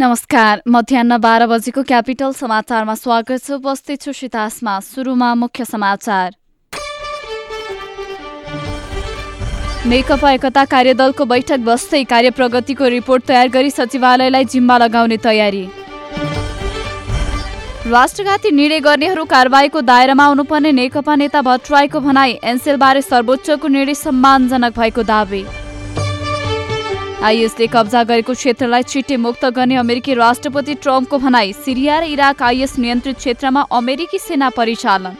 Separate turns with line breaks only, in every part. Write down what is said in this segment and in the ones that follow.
नमस्कार। मध्याह बाह्र बजेको क्यापिटल समाचारमा स्वागत छ। उपस्थित छु सितासमा सुरुमा मुख्य समाचार। नेकपा एकता कार्यदलको बैठक बस्दै कार्यप्रगतिको रिपोर्ट तयार गरी सचिवालयलाई जिम्मा लगाउने तयारी। राष्ट्रघाती निर्णय गर्नेहरू कारवाहीको दायरामा आउनुपर्ने नेकपा नेता भट्टराईको भनाई एनसेलबारे सर्वोच्चको निर्णय सम्मानजनक भएको दावी। आइएसले कब्जा गरेको क्षेत्रलाई छिट्टै मुक्त गर्ने अमेरिकी राष्ट्रपति ट्रम्पको भनाई। सिरिया र इराक आइएस नियन्त्रित क्षेत्रमा अमेरिकी सेना परिचालन।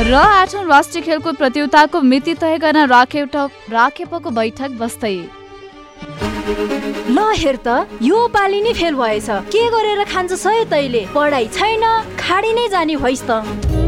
र आठौँ राष्ट्रिय खेलकुद प्रतियोगिताको मिति तय गर्न राखेप राखेपको बैठक बस्दै।
ल हेर त यो पालि नै फेल भएछ। के गरेर खान्छ सय तैले? पढाइ छैन खाडी नै जाने भइस् त।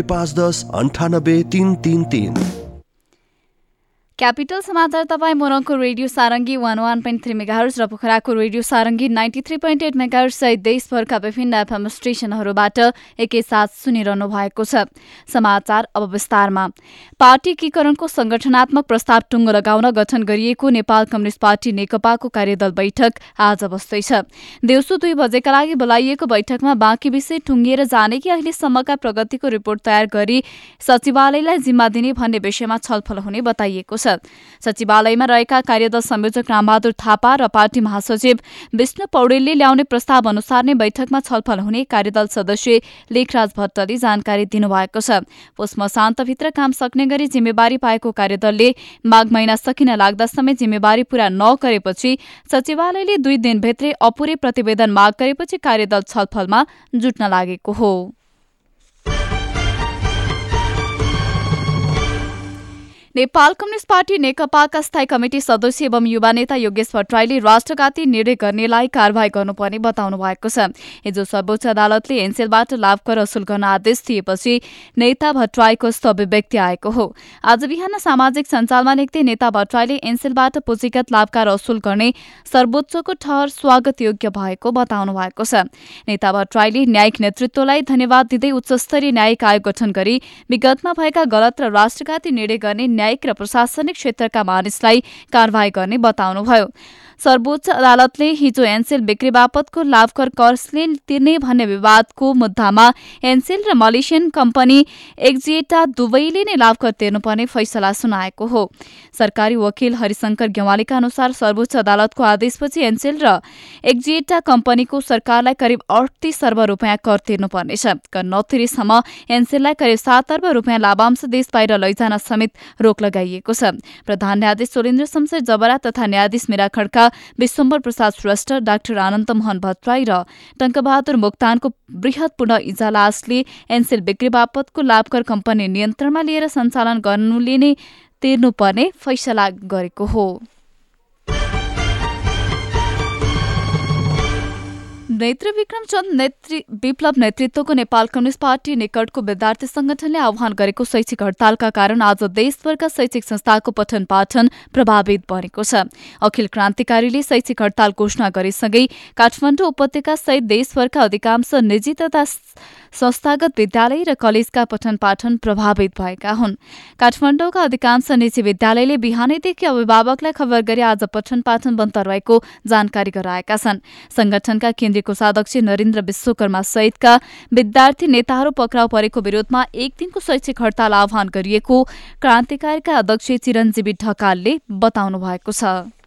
पाँच दस अन्ठानब्बे तिन तिन तिन।
क्यापिटल समाचार तपाईँ मोरङको radio Sarangi one one point three megahertz र पोखराको radio Sarangi ninety three point eight megahertz सहित देशभरका विभिन्न एफएम स्टेशनहरूबाट एकैसाथ सुनिरहनु भएको छ। समाचार अब विस्तारमा। पार्टी एकीकरणको संगठनात्मक प्रस्ताव टुङ्गो लगाउन गठन गरिएको नेपाल कम्युनिष्ट पार्टी नेकपाको कार्यदल बैठक आज बस्दैछ। दिउँसो दुई बजेका लागि बोलाइएको बैठकमा बाँकी विषय टुङ्गिएर जाने कि अहिलेसम्मका प्रगतिको रिपोर्ट तयार गरी सचिवालयलाई जिम्मा दिने भन्ने विषयमा छलफल हुने बताइएको छ। सचिवालयमा रहेका कार्यदल संयोजक रामबहादुर थापा र पार्टी महासचिव विष्णु पौडेलले ल्याउने प्रस्ताव अनुसार नै बैठकमा छलफल हुने कार्यदल सदस्य लेखराज भट्टले जानकारी दिनुभएको छ। पुष मसान्तभित्र काम सक्ने गरी जिम्मेवारी पाएको कार्यदलले माघ महिना सकिन लाग्दा समय जिम्मेवारी पूरा नगरेपछि सचिवालयले दुई दिनभित्रै अपुरै प्रतिवेदन माग गरेपछि कार्यदल छलफलमा जुट्न लागेको हो। नेपाल कम्युनिष्ट पार्टी नेकपाका स्थायी कमिटी सदस्य एवं युवा नेता योगेश भट्टराईले राष्ट्रघाती निर्णय गर्नेलाई कारवाही गर्नुपर्ने बताउनु भएको छ। हिजो सर्वोच्च अदालतले एनसेलबाट लाभ कर असुल गर्न आदेश दिएपछि नेता भट्टराईको व्यक्ति आएको हो। आज बिहान सामाजिक सञ्जालमा लेख्दै नेता भट्टराईले एनसेलबाट पुँजीगत लाभकार असुल गर्ने सर्वोच्चको ठहर स्वागत योग्य भएको बताउनु भएको छ। नेता भट्टराईले न्यायिक नेतृत्वलाई धन्यवाद दिँदै उच्चस्तरीय न्यायिक आयोग गठन गरी विगतमा भएका गलत र राष्ट्रघाती निर्णय गर्ने न्यायिक र प्रशासनिक क्षेत्रका मानिसलाई कारवाही गर्ने बताउनुभयो। सर्वोच्च अदालतले हिजो एनसेल बिक्री बापतको लाभकर कसले तिर्ने भन्ने विवादको मुद्दामा एनसेल र मलेसियन कम्पनी एक्जिएटा दुवैले नै लाभकर तिर्नुपर्ने फैसला सुनाएको हो। सरकारी वकिल हरिशंकर गेवालीका अनुसार सर्वोच्च अदालतको आदेशपछि एनसेल र एक्जिएटा कम्पनीको सरकारलाई करिब अडतिस अर्ब रूपियाँ कर तिर्नुपर्नेछ। कर नतिरेसम्म एनसेललाई करिब सात अर्ब रूपियाँ लाभांश देश बाहिर लैजान समेत रोक लगाइएको छ। प्रधान न्यायाधीश सुरेन्द्र शमशेर जबरा तथा न्यायाधीश मेरा खड्का विश्वम्बर प्रसाद श्रेष्ठ डाक्टर आनन्द मोहन भट्टराई र टङ्कबहादुर मोक्तानको वृहत पुनः इजलासले एनसेल बिक्री बापतको लाभकर कम्पनी नियन्त्रणमा लिएर सञ्चालन गर्नुले नै तिर्नुपर्ने फैसला गरेको हो। नेत्र विक्रम चन्द नेत्री विप्लव नेतृत्वको नेपाल कम्युनिष्ट पार्टी निकटको विद्यार्थी संगठनले आह्वान गरेको शैक्षिक हड़तालका कारण आज देशभरका शैक्षिक संस्थाको पठन पाठन प्रभावित बनेको छ। अखिल क्रान्तिकारीले शैक्षिक हड़ताल घोषणा गरेसँगै काठमाडौँ उपत्यका सहित देशभरका अधिकांश निजी तथा संस्थागत विद्यालय र कलेजका पठन पाठन प्रभावित भएका हुन्। काठमाडौँका अधिकांश निजी विद्यालयले बिहानैदेखि अभिभावकलाई खबर गरी आज पठन पाठन बन्द रहेको जानकारी गराएका छन्। संगठनका केन्द्रीय कोषाध्यक्ष नरेन्द्र विश्वकर्मा सहितका विद्यार्थी नेताहरू पक्राउ परेको विरोधमा एक दिनको शैक्षिक हड़ताल आह्वान गरिएको क्रान्तिकारीका अध्यक्ष चिरञ्जीवी ढकालले बताउनु भएको छ।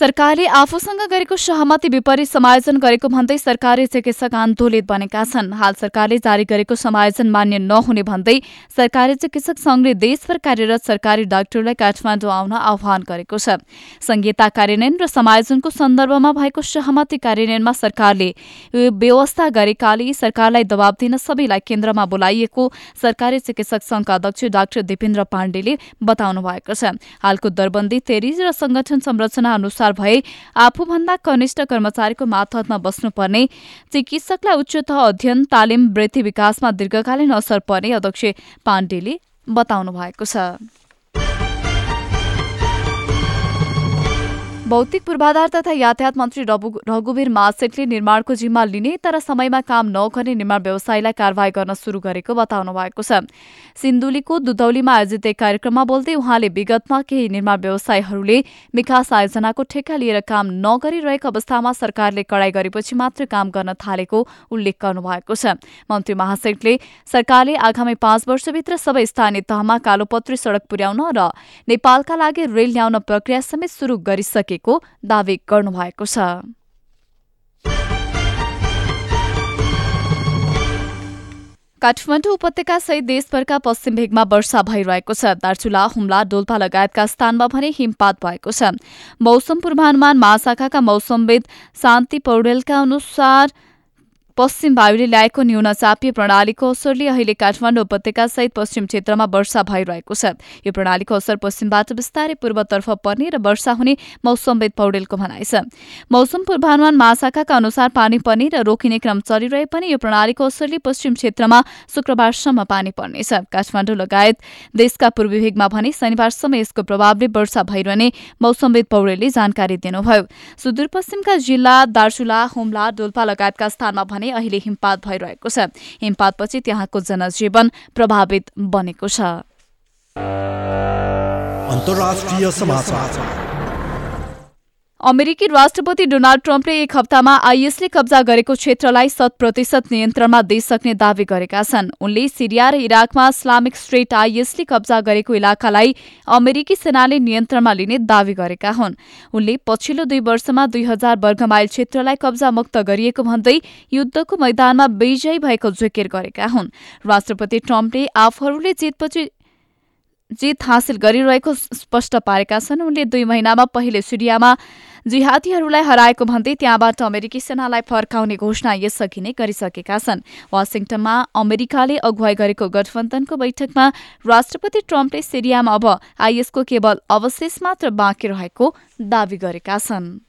सरकारले आफूसँग गरेको सहमति विपरीत समायोजन गरेको भन्दै सरकारी चिकित्सक आन्दोलित बनेका छन्। हाल सरकारले जारी गरेको समायोजन मान्य नहुने भन्दै सरकारी चिकित्सक संघले देशभर कार्यरत सरकारी डाक्टरलाई काठमाडौँ आउन आह्वान गरेको छ। संहिता कार्यान्वयन र समायोजनको सन्दर्भमा भएको सहमति कार्यान्वयनमा सरकारले व्यवस्था गरेकाले सरकारलाई दबाव दिन सबैलाई केन्द्रमा बोलाइएको सरकारी चिकित्सक संघका अध्यक्ष डाक्टर दिपेन्द्र पाण्डेले बताउनु भएको छ। हालको दरबन्दी तेरी र संगठन संरचना अनुसार भए आफूभन्दा कनिष्ठ कर्मचारीको मातहतमा बस्नुपर्ने। चिकित्सकलाई उच्चतः अध्ययन तालिम वृद्धि विकासमा दीर्घकालीन असर पर्ने अध्यक्ष पाण्डेले बताउनु भएको छ। भौतिक पूर्वाधार तथा यातायात मन्त्री रघुवीर मासेटले निर्माणको जिम्मा लिने तर समयमा काम नगर्ने निर्माण व्यवसायीलाई कारवाही गर्न शुरू गरेको बताउनु भएको छ। सिन्धुलीको दुधौलीमा आयोजित एक कार्यक्रममा बोल्दै उहाँले विगतमा केही निर्माण व्यवसायीहरूले विकास आयोजनाको ठेक्का लिएर काम नगरिरहेको अवस्थामा सरकारले कडाई गरेपछि मात्र काम गर्न थालेको उल्लेख गर्नुभएको छ। मन्त्री महासेठले सरकारले आगामी पाँच वर्षभित्र सबै स्थानीय तहमा कालोपत्री सड़क पुर्याउन र नेपालका लागि रेल ल्याउन प्रक्रिया समेत शुरू गरिसके गरेको दावी गर्नुभएको छ। काठमाडौँ उपत्यका सहित देशभरका पश्चिम भेगमा वर्षा भइरहेको छ। दार्चुला हुम्ला डोल्पा लगायतका स्थानमा भने हिमपात भएको छ। मौसम पूर्वानुमान महाशाखाका मौसमविद शान्ति पौडेलका अनुसार पश्चिम वायुले ल्याएको न्यून चापीय प्रणालीको असरले अहिले काठमाडौँ उपत्यका सहित पश्चिम क्षेत्रमा वर्षा भइरहेको छ। यो प्रणालीको असर पश्चिमबाट बिस्तारै पूर्वतर्फ पर्ने र वर्षा हुने मौसमविद पौडेलको भनाइ छ। मौसम पूर्वानुमान महाशाखाका अनुसार पानी पर्ने र रोकिने क्रम चलिरहे पनि यो प्रणालीको असरले पश्चिम क्षेत्रमा शुक्रबारसम्म पानी पर्नेछ काठमाडौँ लगायत देशका पूर्वी भेगमा भने शनिबारसम्म यसको प्रभावले वर्षा भइरहने मौसमविद पौडेलले जानकारी दिनुभयो। सुदूरपश्चिमका जिल्ला दार्चुला हुम्ला डोल्पा लगायतका स्थानमा भने अहिले हिमपात भइरहेको छ। हिमपातपछि त्यहाँको जनजीवन प्रभावित बनेको छ। अमेरिकी राष्ट्रपति डोनाल्ड ट्रम्पले एक हप्तामा आइएसले कब्जा गरेको क्षेत्रलाई शत प्रतिशत नियन्त्रणमा दिइसक्ने दावी गरेका छन्। उनले सिरिया र इराकमा इस्लामिक स्टेट आइएसले कब्जा गरेको इलाकालाई अमेरिकी सेनाले नियन्त्रणमा लिने दावी गरेका हुन्। उनले पछिल्लो दुई वर्षमा दुई हजार वर्ग माइल क्षेत्रलाई कब्जा मुक्त गरिएको भन्दै युद्धको मैदानमा विजयी भएको जिकिर गरेका हुन्। राष्ट्रपति ट्रम्पले आफूहरूले जितपछि जित हासिल गरिरहेको स्पष्ट पारेका छन्। उनले दुई महिनामा पहिले सिरियामा जिहादीहरूलाई हराएको भन्दै त्यहाँबाट अमेरिकी सेनालाई फर्काउने घोषणा यसअघि नै गरिसकेका छन्। वासिङटनमा अमेरिकाले अगुवाई गरेको गठबन्धनको बैठकमा राष्ट्रपति ट्रम्पले सिरियामा अब आइएसको केवल अवशेष मात्र बाँकी रहेको दावी गरेका छन्।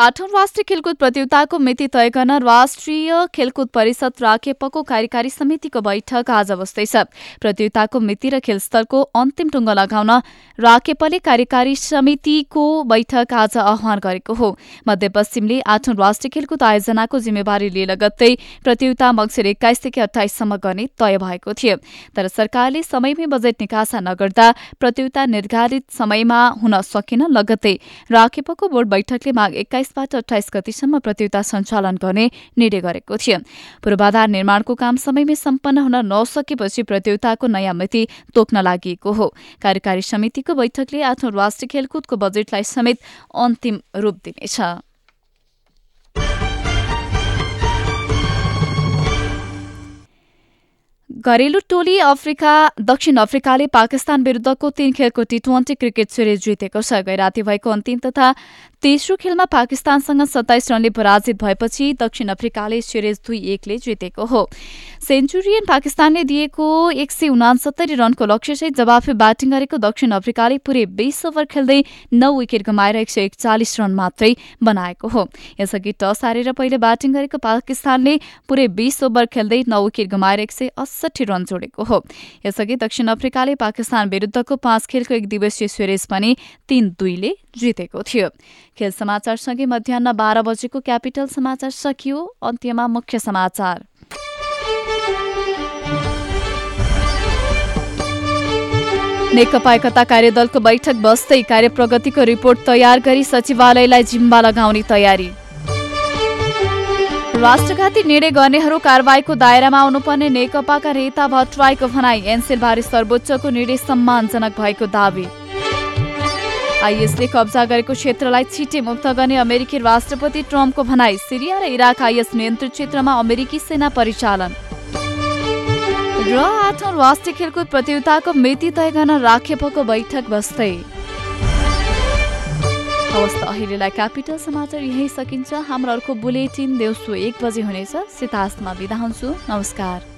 आठौं राष्ट्रिय खेलकुद प्रतियोगिताको मिति तय गर्न राष्ट्रिय खेलकुद परिषद राखेपको कार्यकारी समितिको बैठक आज बस्दैछ प्रतियोगिताको मिति र खेलस्थलको अन्तिम टुङ्गो लगाउन राखेपले कार्यकारी समितिको बैठक आज आह्वान गरेको हो। मध्यपश्चिमले आठौं राष्ट्रिय खेलकुद आयोजनाको जिम्मेवारी लिए लगत्तै प्रतियोगिता मक्सिर एक्काइसदेखि अठाइससम्म गर्ने तय भएको थियो। तर सरकारले समयमै बजेट निकासा नगर्दा प्रतियोगिता निर्धारित समयमा हुन सकेन। लगत्तै राखेपको बोर्ड बैठकले माघ एक्काइस बाइसबाट अठाइस गतिसम्म प्रतियोगिता सञ्चालन गर्ने निर्णय गरेको थियो। पूर्वाधार निर्माणको काम समयमै सम्पन्न हुन नसकेपछि प्रतियोगिताको नयाँ मिति तोक्न लागि हो। कार्यकारी समितिको बैठकले आठौं राष्ट्रिय खेलकुदको बजेटलाई समेत अन्तिम रूप दिनेछ। घरेलु टोली अफ्रिका दक्षिण अफ्रिकाले पाकिस्तान विरुद्धको तीन खेलको टी ट्वेन्टी क्रिकेट सिरिज जितेको छ। गैराती भएको अन्तिम तथा तेस्रो खेलमा पाकिस्तानसँग सत्ताइस रनले पराजित भएपछि दक्षिण अफ्रिकाले सिरिज दुई एकले जितेको हो। सेन्चुरियन पाकिस्तानले दिएको एक सय उनासत्तरी रनको लक्ष्यसहित जवाफी ब्याटिङ गरेको दक्षिण अफ्रिकाले पुरै बीस ओभर खेल्दै नौ विकेट गुमाएर एक सय एकचालिस रन मात्रै बनाएको हो। यसअघि टस हारेर पहिले ब्याटिङ गरेको पाकिस्तानले पुरै बीस ओभर खेल्दै नौ विकेट गुमाएर एक सय अस्सठी रन जोडेको हो। यसअघि दक्षिण अफ्रिकाले पाकिस्तान विरुद्धको पाँच खेलको एक दिवसीय सिरिज पनि तीन दुईले जितेको थियो। खेल समाचारसँगै मध्याह बाह्र बजेको क्यापिटल समाचार सकियो। अन्त्यमा मुख्य समाचार। नेकपा एकता कार्यदलको बैठक बस्दै कार्यप्रगतिको रिपोर्ट तयार गरी सचिवालयलाई जिम्बा लगाउने तयारी। राष्ट्रघाती निर्णय गर्नेहरू कारवाहीको दायरामा आउनुपर्ने नेकपाका नेता भट्टराईको भनाई एनसेलबारे सर्वोच्चको निर्णय सम्मानजनक भएको दावी। आइएसले कब्जा गरेको क्षेत्रलाई छिटे मुक्त गर्ने अमेरिकी राष्ट्रपति ट्रम्पको भनाई सिरिया र इराक आइएस नियन्त्रित क्षेत्रमा अमेरिकी सेना परिचालन। र आठौँ राष्ट्रिय खेलकुद प्रतियोगिताको मिति तय गर्न राखेपको बैठक बस्दै। हवस् त अहिलेलाई क्यापिटल समाचार यही सकिन्छ। हाम्रो अर्को बुलेटिन दिउँसो एक बजे हुनेछ। सितास्तमा बिदा हुन्छु। नमस्कार।